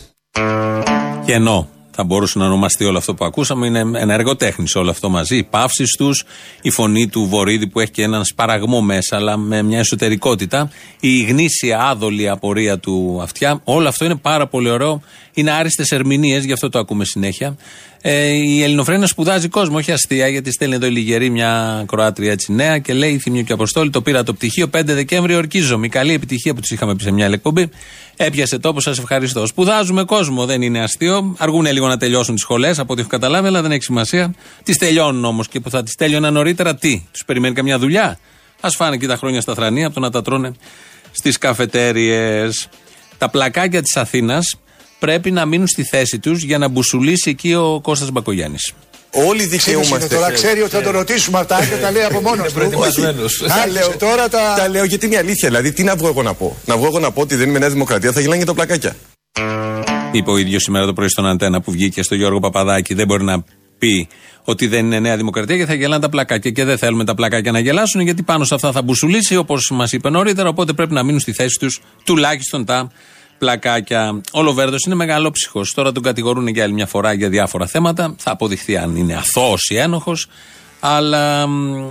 Κενό. Θα μπορούσε να ονομαστεί όλο αυτό που ακούσαμε. Είναι ένα εργοτέχνη όλο αυτό μαζί. Οι παύσεις τους, η φωνή του Βορύδη που έχει και έναν σπαραγμό μέσα, αλλά με μια εσωτερικότητα. Η γνήσια άδολη απορία του αυτιά. Όλο αυτό είναι πάρα πολύ ωραίο. Είναι άριστες ερμηνείες, γι' αυτό το ακούμε συνέχεια. Ε, η Ελληνοφρένα σπουδάζει κόσμο, όχι αστεία, γιατί στέλνει εδώ η Λιγερή μια Κροάτρια έτσι νέα και λέει: Θημιό και Αποστόλη, το πήρα το πτυχίο 5 Δεκέμβρη, ορκίζομαι. Καλή επιτυχία που τους είχαμε πει σε μια άλλη εκπομπή. Έπιασε τόπο, σας ευχαριστώ. Σπουδάζουμε κόσμο, δεν είναι αστείο. Αργούν λίγο να τελειώσουν τι σχολές, από ό,τι έχω καταλάβει, αλλά δεν έχει σημασία. Τις τελειώνουν όμως και που θα τις τέλειωναν νωρίτερα, τι, τους περιμένει καμιά δουλειά; Α φάνε και τα χρόνια στα θρανία από το να τα τρώνε στις καφετέριες. Τα πλακάκια της Αθήνας πρέπει να μείνουν στη θέση τους για να μπουσουλήσει εκεί ο Κώστας Μπακογιάννης. Όλοι δικαιούμαστε. Τώρα ξέρει ότι θα τον ρωτήσουμε αυτά και τα λέει από μόνος του. προετοιμασμένος. Όχι. Άρχισε τώρα τα. Τα λέω γιατί είναι η αλήθεια. Δηλαδή, τι να βγω εγώ να πω; Να βγω εγώ να πω ότι δεν είμαι Νέα Δημοκρατία, θα γελάνε και το πλακάκια. Είπε ο ίδιος σήμερα το πρωί στον Αντένα που βγήκε στο Γιώργο Παπαδάκη. Δεν μπορεί να πει ότι δεν είναι Νέα Δημοκρατία και θα γελάνε τα πλακάκια. Και δεν θέλουμε τα πλακάκια να γελάσουν γιατί πάνω σε αυτά θα μπουσουλήσει όπως μας είπε νωρίτερα. Οπότε πρέπει να μείνουν στη θέση τους τουλάχιστον τα πλακάκια. Ο Λοβέρδο είναι μεγαλόψυχος. Τώρα τον κατηγορούν για άλλη μια φορά για διάφορα θέματα. Θα αποδειχθεί αν είναι αθώος ή ένοχος. Αλλά μ,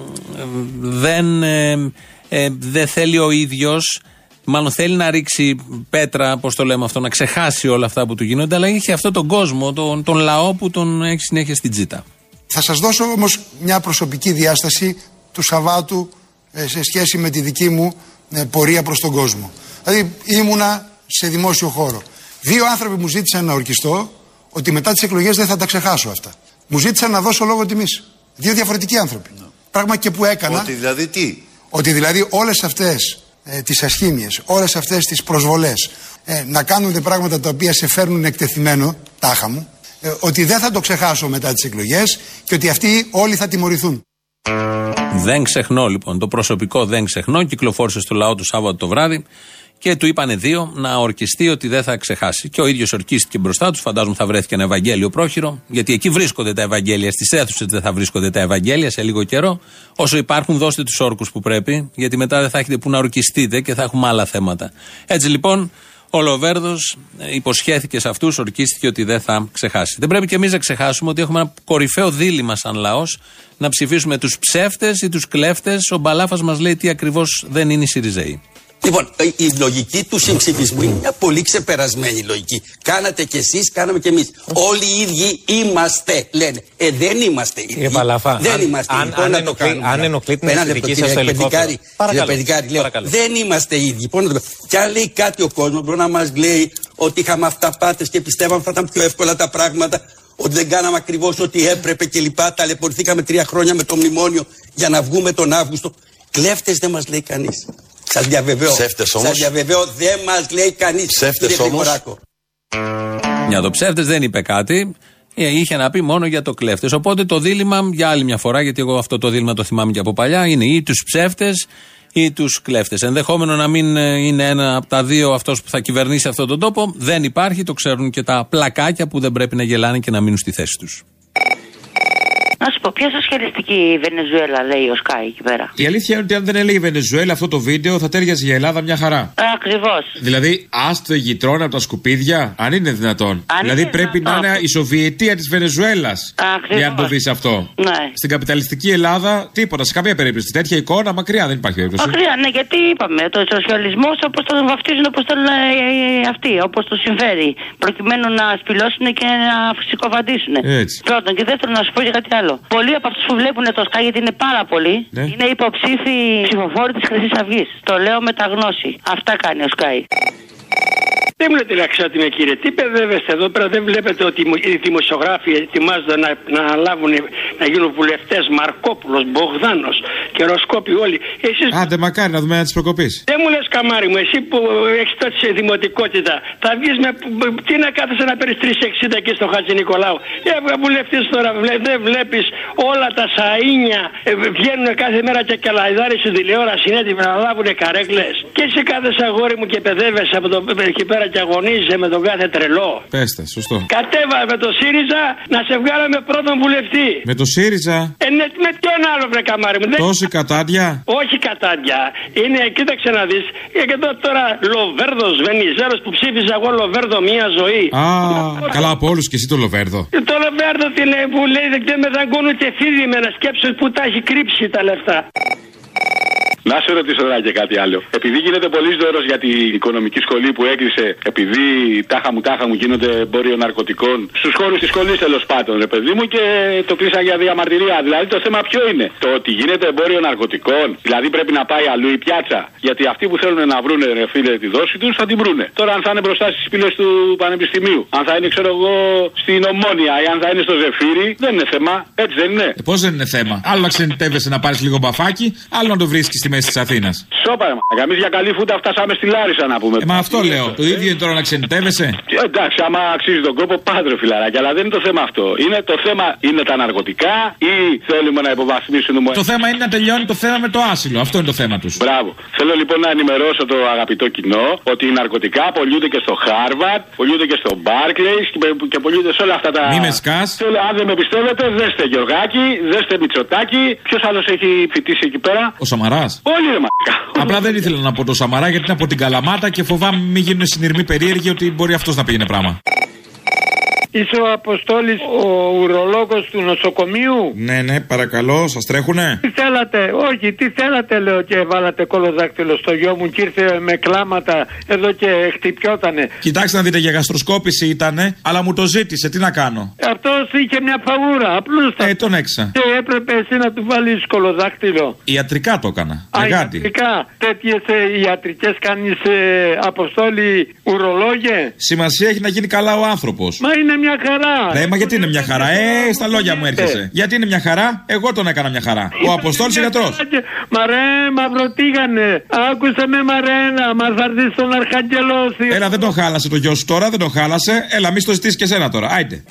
δεν, ε, ε, δεν θέλει ο ίδιος. Μάλλον θέλει να ρίξει πέτρα, πώς το λέμε αυτό, να ξεχάσει όλα αυτά που του γίνονται, αλλά έχει αυτόν τον κόσμο, τον, τον λαό που τον έχει συνέχεια στην τζίτα. Θα σας δώσω όμως μια προσωπική διάσταση του Σαββάτου ε, σε σχέση με τη δική μου ε, πορεία προς τον κόσμο. Δηλαδή ήμουνα σε δημόσιο χώρο. Δύο άνθρωποι μου ζήτησαν να ορκιστώ ότι μετά τις εκλογές δεν θα τα ξεχάσω αυτά. Μου ζήτησαν να δώσω λόγο τιμής. Δύο διαφορετικοί άνθρωποι. Πράγμα και που έκανα. Ότι δηλαδή τι; Ότι δηλαδή όλες αυτές ε, τις ασχήμιες, όλες αυτές τις προσβολές ε, να κάνουν πράγματα τα οποία σε φέρνουν εκτεθειμένο, τάχα μου, ε, ότι δεν θα το ξεχάσω μετά τις εκλογές και ότι αυτοί όλοι θα τιμωρηθούν. Δεν ξεχνώ λοιπόν. Το προσωπικό δεν ξεχνώ. Κυκλοφόρησε στο λαό του Σάββατο το βράδυ και του είπανε δύο να ορκιστεί ότι δεν θα ξεχάσει. Και ο ίδιος ορκίστηκε μπροστά τους. Φαντάζομαι θα βρέθηκε ένα Ευαγγέλιο πρόχειρο, γιατί εκεί βρίσκονται τα Ευαγγέλια. Στις αίθουσες δεν θα βρίσκονται τα Ευαγγέλια σε λίγο καιρό. Όσο υπάρχουν, δώστε τους όρκους που πρέπει, γιατί μετά δεν θα έχετε που να ορκιστείτε και θα έχουμε άλλα θέματα. Έτσι λοιπόν, Ο Λοβέρδος υποσχέθηκε σε αυτούς, ορκίστηκε ότι δεν θα ξεχάσει. Δεν πρέπει και εμείς να ξεχάσουμε ότι έχουμε ένα κορυφαίο δίλημα σαν λαός να ψηφίσουμε τους ψεύτες ή τους κλέφτες. Ο Μπαλάφας μας λέει τι ακριβώς δεν είναι οι Σιριζέοι. Λοιπόν, η λογική του συμψηφισμού είναι μια πολύ ξεπερασμένη λογική. Κάνατε κι εσείς, κάναμε κι εμείς. Όλοι οι ίδιοι είμαστε, λένε. Ε, δεν είμαστε ίδιοι. Κύριε Παλαφά, δεν αν- είμαστε αν- ίδιοι. Πώς αν να το ενοχλεί- κάνουμε, αν δηλαδή. ενοχλεί την Ένα αισθητική λεπτό, σας κύριε το ελικόπτερο. Πεντικάρη, Παρακαλώ. κύριε Πεντικάρη, λέω, Παρακαλώ. δεν είμαστε ίδιοι. Πώς να το πω. Κι αν λέει κάτι ο κόσμος, μπορεί να μας λέει ότι είχαμε αυταπάτες και πιστεύαμε θα ήταν πιο εύκολα τα πράγματα. Ότι δεν κάναμε ακριβώς ό,τι έπρεπε κλπ. Ταλαιπωρηθήκαμε τρία χρόνια με το μνημόνιο για να βγούμε τον Αύγουστο. Κλέφτες δεν μας λέει κανείς. Σας διαβεβαιώ. Ψεύτες όμως. Σας διαβεβαιώ, δεν μας λέει κανείς. Ψεύτες όμως. Για το ψεύτες δεν είπε κάτι. Ε, Είχε να πει μόνο για το κλέφτες. Οπότε το δίλημα για άλλη μια φορά, γιατί εγώ αυτό το δίλημα το θυμάμαι και από παλιά, είναι ή τους ψεύτες ή τους κλέφτες. Ενδεχόμενο να μην ε, είναι ένα από τα δύο αυτός που θα κυβερνήσει αυτόν τον τόπο. Δεν υπάρχει, το ξέρουν και τα πλακάκια που δεν πρέπει να γελάνε και να μείνουν στη θέση τους. Να σου πω, ποια σοσιαλιστική Βενεζουέλα λέει ο Σκάι εκεί πέρα; Η αλήθεια είναι ότι αν δεν έλεγε η Βενεζουέλα αυτό το βίντεο θα τέριαζε για Ελλάδα μια χαρά. Ακριβώς. Δηλαδή, άστο γητρόνα από τα σκουπίδια, αν είναι δυνατόν. Αν δηλαδή, είναι πρέπει δυνατόν. να είναι η Σοβιετία της Βενεζουέλας. Ακριβώς. Για να το δεις αυτό. Ναι. Στην καπιταλιστική Ελλάδα, τίποτα, σε καμία περίπτωση. Τέτοια εικόνα μακριά δεν υπάρχει περίπτωση. Μακριά, ναι, γιατί είπαμε, το σοσιαλισμός όπως τον βαφτίζουν, όπως τον ε, ε, αυτοί, όπως του συμφέρει. Προκειμένου να σπηλώσουν και να φυσικοβαντήσουν. Έτσι. Πρώτον. Και δεύτερον, να σου πω και κάτι άλλο. Πολλοί από αυτούς που βλέπουν το Σκάι, γιατί είναι πάρα πολλοί, Ναι. είναι υποψήφοι ψηφοφόροι της Χρυσής Αυγής. Το λέω με τα γνώση. Αυτά κάνει ο Σκάι. Δεν μου λέτε αξιότιμη κύριε, τι παιδεύεστε εδώ πέρα, δεν βλέπετε ότι οι δημοσιογράφοι ετοιμάζονται να, να αναλάβουν, να γίνουν βουλευτές Μαρκόπουλος, Μπογδάνος, Κεροσκόπη όλοι. Εσείς Άντε, μακάρι να δούμε ένα της προκοπής. δεν μου λες καμάρι μου, εσύ που έχεις τόση δημοτικότητα, θα βγεις με. Τι να κάθεσαι να παίρνεις 360 εκεί στο Χατζη Νικολάου; Έβγα βουλευτής τώρα, βλέ- δεν βλέπεις όλα τα σαΐνια ε, βγαίνουν κάθε μέρα και καλαϊδάρι στην τηλεόραση είναι έτοιμοι να λάβουν καρέκλες. Και εσύ κάθεσαι αγόρι μου και παιδεύεσαι από το, εκεί πέρα και αγωνίζεσαι με τον κάθε τρελό. Πέστε, σωστό. Κατέβα με το ΣΥΡΙΖΑ να σε βγάλαμε πρώτον βουλευτή. Με το ΣΥΡΙΖΑ, Ε, ναι, με ποιον άλλο βρε καμάρι μου. Δεν- τόση κατάντια; όχι κατάντια. Είναι, κοίταξε να δεις. Και εδώ τώρα Λοβέρδο Βενιζέρο που ψήφιζα εγώ Λοβέρδο μία ζωή. Α, καλά από όλους και εσύ το Λοβέρδο. Ε, Το Λοβέρδο τι λέει που λέει δεν με δαγκώνουν ούτε φίδι με να σκέψω που τα έχει κρύψει τα λεφτά. Να σε ρωτήσω τώρα και κάτι άλλο. Επειδή γίνεται πολύ δώρο για την οικονομική σχολή που έκλεισε, επειδή τάχα μου τάχα μου γίνονται εμπόριο ναρκωτικών στους χώρους της σχολής τέλος πάντων, ρε παιδί μου, και το κλείσα για διαμαρτυρία. Δηλαδή το θέμα ποιο είναι; Το ότι γίνεται εμπόριο ναρκωτικών, δηλαδή πρέπει να πάει αλλού η πιάτσα. Γιατί αυτοί που θέλουν να βρούνε, ρε φίλε, τη δόση τους θα την βρούνε. Τώρα, αν θα είναι μπροστά στις πύλε του Πανεπιστημίου, αν θα είναι, ξέρω εγώ, στην Ομόνια ή αν θα είναι στο Ζεφύρι, δεν είναι θέμα. Έτσι δεν είναι. Ε, Πώς δεν είναι θέμα; Άλλο να ξενιτεύεσαι να πάρεις λίγο μπαφάκι, άλλο να το βρίσκεις στη μέση τη Αθήνας. Σώπα, ρε μαλάκα. Εμείς για καλή φούτα φτάσαμε στη Λάρισα να πούμε. Ε, μα αυτό λέω. Το ίδιο είναι τώρα να ξενιτεύεσαι. Ε, Εντάξει, άμα αξίζει τον κόπο, πάντρε φιλαράκι. Αλλά δεν είναι το θέμα αυτό. Είναι το θέμα, είναι τα ναρκωτικά ή θέλουμε να υποβαθμίσουμε. Το θέμα είναι να τελειώνει το θέμα με το άσυλο. Αυτό είναι το θέμα τους. Μπράβο. Θέλω λοιπόν να ενημερώσω το αγαπητό κοινό ότι οι ναρκωτικά πωλούνται και στο Χάρβαρτ, πωλούνται και στο Μπάρκλεϊς και πωλούνται σε όλα αυτά τα. Μη με σκάς. Θέλω, αν δεν με πιστεύετε, δέστε Γεωργάκη, δέστε Μητσοτάκη. Ποιος άλλος έχει φοιτήσει εκεί πέρα; Ο Σαμαράς. Όλοι ρε μαλάκα. Απλά δεν ήθελα να πω το Σαμαρά γιατί είναι από την Καλαμάτα και φοβάμαι μην γίνουν συνειρμοί περίεργοι ότι μπορεί αυτός να πήγαινε πράγμα. Είσαι ο Αποστόλης, ο ουρολόγος του νοσοκομείου; Ναι, ναι, παρακαλώ, σας τρέχουνε; Τι θέλατε, όχι, τι θέλατε λέω και βάλατε κολοδάκτυλο στο γιο μου και ήρθε με κλάματα εδώ και χτυπιότανε. Κοιτάξτε να δείτε για γαστροσκόπηση ήτανε, αλλά μου το ζήτησε, τι να κάνω; Αυτός είχε μια φαγούρα, απλούστα. Ε, τον έξα. Και έπρεπε εσύ να του βάλεις κολοδάκτυλο. Ιατρικά το έκανα. Α, Αγάτι. ιατρικά. Τέτοιες ε, ιατρικές κάνεις ε, αποστόλη ουρολόγε; Σημασία έχει να γίνει καλά ο άνθρωπος. Μα είναι μια χαρά. Ναι, μα γιατί είναι μια χαρά; Ε, στα λόγια μου έρχεσαι. Γιατί είναι μια χαρά, εγώ τον έκανα μια χαρά. Ο Αποστόλης γιατρός. Μα ρε, μαυροτίγανε. Άκουσε με μαρένα. Μας θα έρθει στον Αρχαγγελό. Έλα, δεν τον χάλασε το γιο σου τώρα, δεν τον χάλασε. Έλα, μη στο ζητήσεις και σένα τώρα. Άιτε.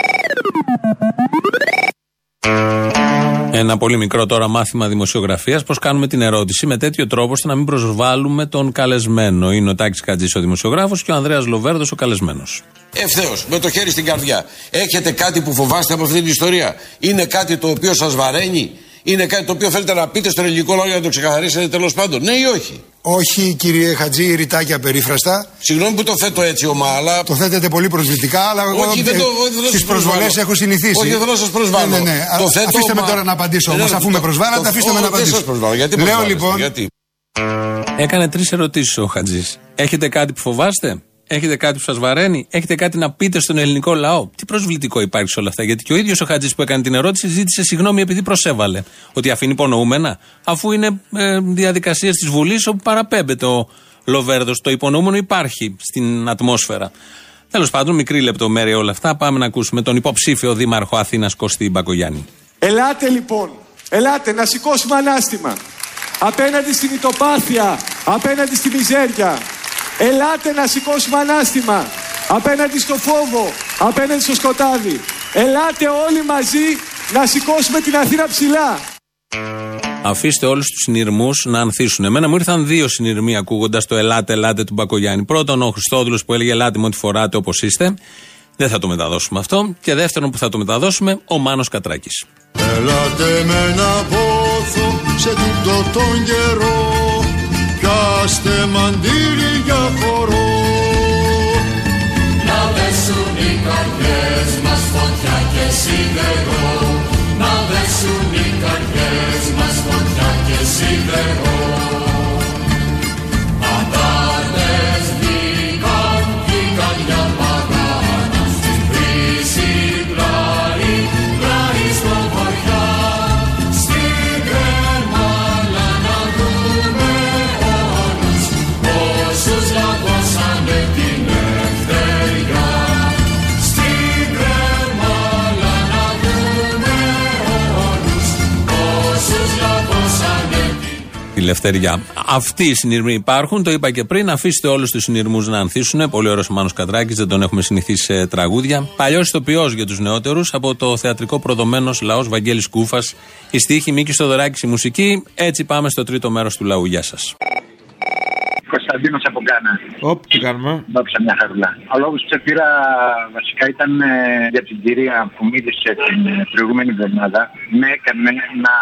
Ένα πολύ μικρό τώρα μάθημα δημοσιογραφίας. Πώς κάνουμε την ερώτηση με τέτοιο τρόπο ώστε να μην προσβάλλουμε τον καλεσμένο. Είναι ο Τάκης Κατζή ο δημοσιογράφος και ο Ανδρέας Λοβέρδος ο καλεσμένος. Ευθέως, με το χέρι στην καρδιά. Έχετε κάτι που φοβάστε από αυτή την ιστορία; Είναι κάτι το οποίο σας βαραίνει; Είναι κάτι το οποίο θέλετε να πείτε στον ελληνικό λαό για να το ξεκαθαρίσετε τέλος πάντων. Ναι ή όχι; Όχι, κύριε Χατζή, ρητάκια περίφραστα. Συγγνώμη που το θέτω έτσι, ομά, αλλά. Το θέτετε πολύ προσβλητικά, αλλά εγώ Όχι, δεν το- δεν θα στις σας προσβάλλω. προσβολέ έχω συνηθίσει. Όχι, δεν θέλω να σας προσβάλλω. Ναι, ναι, ναι. Το Α- θέτω, αφήστε με μα- τώρα να απαντήσω Ναι, όμως, ναι, αφού το- με προσβάλλατε, το- αφήστε με να δεν απαντήσω. σας προσβάλλω. Γιατί Λέω προσβάλλεστε, λοιπόν. γιατί. Έκανε τρεις ερωτήσεις ο Χατζής. Έχετε κάτι που φοβάστε, Έχετε κάτι που σας βαραίνει, Έχετε κάτι να πείτε στον ελληνικό λαό; Τι προσβλητικό υπάρχει σε όλα αυτά; Γιατί και ο ίδιος ο Χατζή που έκανε την ερώτηση ζήτησε συγγνώμη επειδή προσέβαλε. Ότι αφήνει υπονοούμενα, αφού είναι ε, διαδικασίες της Βουλής όπου παραπέμπεται ο Λοβέρδος. Το υπονοούμενο υπάρχει στην ατμόσφαιρα. Τέλος πάντων, μικρή λεπτομέρεια όλα αυτά. Πάμε να ακούσουμε τον υποψήφιο δήμαρχο Αθήνας Κωστή Μπακογιάννη. Ελάτε λοιπόν, ελάτε να σηκώσουμε ανάστημα. Απέναντι στην ητοπάθεια, απέναντι στη μιζέρια. Ελάτε να σηκώσουμε ανάστημα. Απέναντι στο φόβο, απέναντι στο σκοτάδι. Ελάτε όλοι μαζί να σηκώσουμε την Αθήνα ψηλά. Αφήστε όλους τους συνειρμούς να ανθίσουν. Εμένα μου ήρθαν δύο συνειρμοί ακούγοντας το Ελάτε, Ελάτε του Μπακογιάννη. Πρώτον, ο Χριστόδουλος που έλεγε Ελάτε με ό,τι φοράτε όπως είστε. Δεν θα το μεταδώσουμε αυτό. Και δεύτερον, που θα το μεταδώσουμε, ο Μάνος Κατράκης. Ελάτε με ένα πόθο σε τούτο τον καιρό Πιάστε μαντήρι για χορό. Να δέσουν οι καρδιές μας φωτιά και σίδερο Να δέσουν οι καρδιές μας φωτιά και σίδερο Λευτεριά. Αυτοί οι συνειρμοί υπάρχουν, το είπα και πριν. Αφήστε όλους τους συνειρμούς να ανθίσουν. Πολύ ωραίος ο Μάνος Κατράκης, δεν τον έχουμε συνηθίσει σε τραγούδια. Παλιός ηθοποιός για τους νεότερους από το θεατρικό προδομένος λαός Βαγγέλης Κούφας. Η στίχη Μίκης Στοδωράκη η μουσική. Έτσι πάμε στο τρίτο μέρος του λαού. Γεια σας. Κωνσταντίνος από Γκάνα. Όπ, τι κάνουμε. Δόξα μια χαρούλα. Ο λόγος που σε πήρα βασικά ήταν ε, για την κυρία που μίλησε την ε, προηγούμενη εβδομάδα. Με έκανε να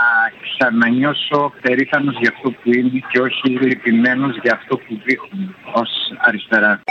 ξανανιώσω περήφανος για αυτό που είναι και όχι λυπημένος για αυτό που δείχνουν ως αριστερά.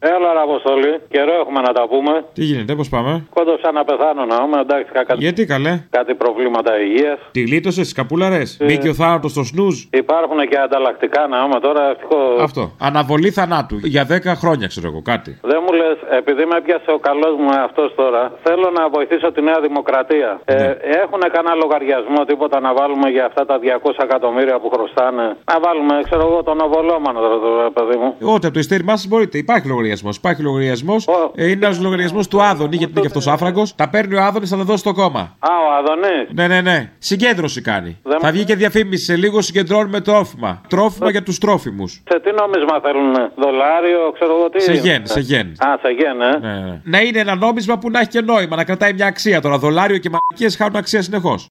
Έλα, ρε Αποστολή. Καιρό έχουμε να τα πούμε. Τι γίνεται, πώς πάμε; Κόντωσα να πεθάνω να είμαι, εντάξει, κα- κάτι, Γιατί καλέ; κάτι προβλήματα υγείας. Τη γλίτωσε, καπούλαρε. Ε. Μπήκε ο θάνατος στο σνουζ; Υπάρχουν και ανταλλακτικά να είμαι τώρα, ευτυχώς. Αυτό. Αναβολή θανάτου. Για 10 χρόνια, ξέρω εγώ κάτι. Δεν μου λες, επειδή με έπιασε ο καλός μου αυτό τώρα, θέλω να βοηθήσω τη Νέα Δημοκρατία. Ε, Ναι. έχουν κανένα λογαριασμό, τίποτα να βάλουμε για αυτά τα 200 εκατομμύρια που χρωστάνε; Να βάλουμε, ξέρω εγώ, τον οβολόμανο τώρα, το παιδί μου. Ό,τι από το ειστέρημά σα μπορείτε. Υπάρχει λογαριασμό. Υπάρχει λογαριασμός. Ε, είναι ένας λογαριασμός του Άδωνη, γιατί είναι και αυτός άφραγκος. Τα παίρνει ο Άδωνης, θα τα δώσει στο κόμμα. Α, ο Αδωνή. Ναι, ναι, ναι. Συγκέντρωση κάνει. Δεν Θα μου- βγει και διαφήμιση σε λίγο συγκεντρώνουμε τρόφιμα. Τρόφιμα για τους τρόφιμους. Σε τι νόμισμα θέλουν, δολάριο, ξέρω εγώ τι; Σε είναι. γεν, σε γεν. Α, σε γεν, ε. Ναι, ναι. Να είναι ένα νόμισμα που να έχει και νόημα, να κρατάει μια αξία. Τώρα δολάριο και μαλακίες χάνουν αξία συνεχώς.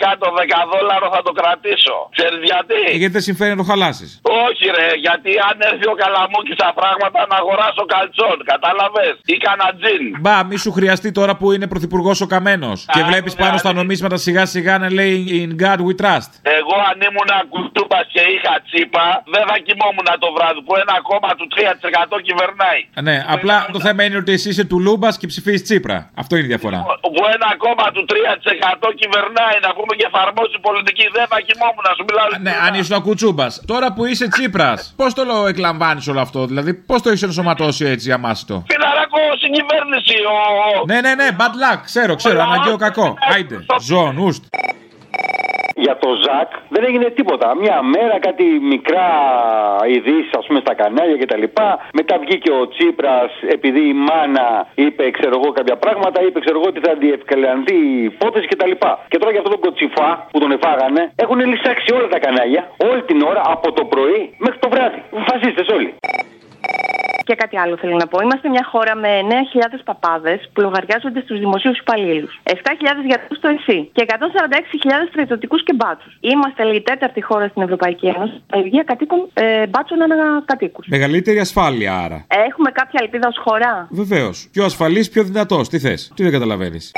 Τελικά το 10 δόλαρο θα το κρατήσω. Ξέρεις γιατί; Ε, γιατί δεν συμφέρει να το χαλάσεις. Όχι ρε, γιατί αν έρθει ο Καλαμούκης στα πράγματα να αγοράσω καλτσόν, κατάλαβες, ή κανένα τζιν. Μπα, μη σου χρειαστεί τώρα που είναι πρωθυπουργός ο Καμένος. Και βλέπεις πάνω στα νομίσματα σιγά σιγά να λέει In God we trust. Εγώ αν ήμουν κουτούπας και είχα τσίπα, δεν θα κοιμόμουν το βράδυ που ένα κόμμα του 3% κυβερνάει. Ναι, απλά το θέμα είναι ότι εσύ είσαι Κουτσούμπας και ψηφίζεις Τσίπρα. Αυτό είναι η διαφορά. Που ένα κόμμα του 3% κυβερνάει να πούμε και εφαρμόζει πολιτική, δεν θα κοιμόμουν να σου μιλάω. Ναι, αν ήσουν ο Κουτσούμπας. Τώρα που είσαι Τσίπρας, πώς το λέω εκλαμβάνεις όλο αυτό, δηλαδή πώς το έχεις ενσωματώσει έτσι αμάσητο. Φιλαράκο στην κυβέρνηση, ο... Ναι, ναι, ναι, bad luck, ξέρω, ξέρω, αναγκαίο κακό. Άιντε, ζών, ουστ. Για το Ζακ δεν έγινε τίποτα. Μια μέρα κάτι μικρά ειδήσεις, ας πούμε, στα κανάλια κτλ. Μετά βγήκε ο Τσίπρας, επειδή η μάνα είπε, ξέρω εγώ, κάποια πράγματα, είπε, ξέρω εγώ, ότι θα διευκολυνθεί η υπόθεση κτλ. Και τώρα για αυτόν τον κοτσιφά που τον εφάγανε, έχουν λησάξει όλα τα κανάλια, όλη την ώρα, από το πρωί μέχρι το βράδυ. Φασίστες όλοι. Και κάτι άλλο θέλω να πω. Είμαστε μια χώρα με 9.000 παπάδες που λογαριάζονται στους δημοσίους υπαλλήλους. 7.000 γιατρούς στο ΕΣΥ και 146.000 στρατιωτικούς και μπάτσους. Είμαστε λέει η τέταρτη χώρα στην Ευρωπαϊκή Ένωση με υγεία κατοίκων ε, μπάτσων ανακατοίκου. Μεγαλύτερη ασφάλεια άρα. Έχουμε κάποια ελπίδα ως χώρα; Βεβαίως. Πιο ασφαλής, πιο δυνατός. Τι θες, τι δεν καταλαβαίνεις;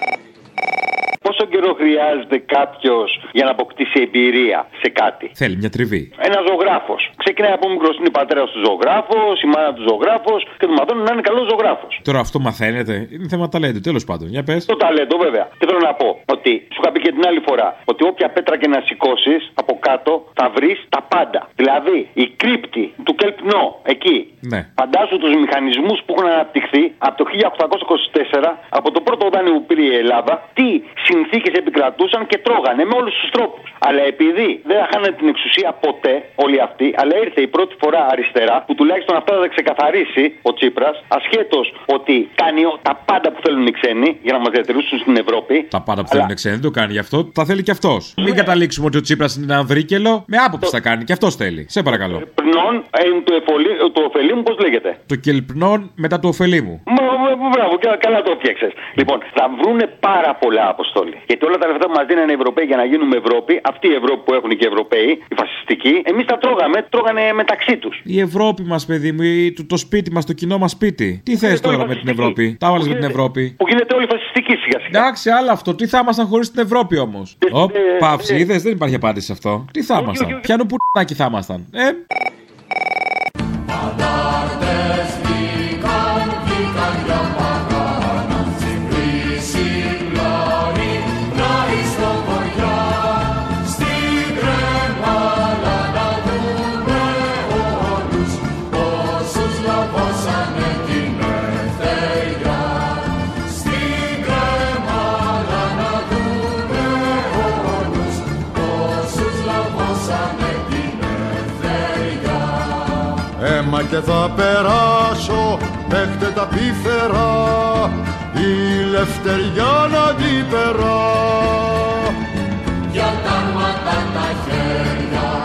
Πόσο πόσο καιρό χρειάζεται κάποιος για να αποκτήσει εμπειρία σε κάτι. Θέλει μια τριβή. Ένα ζωγράφος. Ξεκινάει από μικρός είναι η πατέρας του ζωγράφος, η μάνα του ζωγράφος και του μαθαίνουν να είναι καλός ζωγράφος. Τώρα αυτό μαθαίνετε. Είναι θέμα ταλέντου, τέλος πάντων. Για πες. Το ταλέντο, βέβαια. Τι θέλω να πω, ότι σου είχα πει και την άλλη φορά, ότι όποια πέτρα και να σηκώσεις από κάτω θα βρεις τα πάντα. Δηλαδή, η κρύπτη του Κελπνό, εκεί. Ναι. Φαντάσου τους μηχανισμούς που έχουν αναπτυχθεί από το 1824, από το πρώτο δάνειο που πήρε η Ελλάδα, τι συνθήκες επικρατούσαν και τρώγανε με όλους τους τρόπους. Αλλά επειδή δεν είχαν την εξουσία ποτέ όλοι αυτοί, αλλά ήρθε η πρώτη φορά αριστερά, που τουλάχιστον αυτά θα τα ξεκαθαρίσει ο Τσίπρας, ασχέτως ότι κάνει ο- τα πάντα που θέλουν οι ξένοι για να μας διατηρήσουν στην Ευρώπη. Τα πάντα που θέλουν οι ξένοι δεν το κάνει γι' αυτό. Τα θέλει και αυτός. Μην καταλήξουμε ότι ο Τσίπρας είναι ένα βρίκελο. Με άποψη θα κάνει και αυτός θέλει. Σε παρακαλώ. Πνών ε, του, εφολί, του ωφελή μου, πώς λέγεται; Το κελπνών μετά του ωφελή μου. Μα, μα, Μπράβο, κα- καλά το έφτιαξες. Λοιπόν, θα βρούνε πάρα πολλά αποστόλη. Γιατί όλα τα λεφτά που μας δίνανε οι Ευρωπαίοι για να γίνουμε Ευρώπη, αυτή η Ευρώπη που έχουν και οι Ευρωπαίοι, οι φασιστικοί, εμείς τα τρώγαμε, τρώγανε μεταξύ τους. Η Ευρώπη μας, παιδί μου, η- το, το σπίτι μας, το κοινό μας σπίτι. Τι θες τώρα με την Ευρώπη; Τα βάλες με την Ευρώπη; Που γίνεται όλοι φασιστικοί σιγά σιγά. Εντάξει, άλλο αυτό. Τι θα ήμασταν χωρίς την Ευρώπη όμως; Ω, παύση, είδες, δεν υπάρχει απάντηση σε αυτό. Τι θα ήμασταν; Πιάνου που θα ήμασταν. Ε, Παίχτε θα περάσω, παίχτε τα πίφερα η λευτεριά να την περά. Για τα μάτα τα χέρια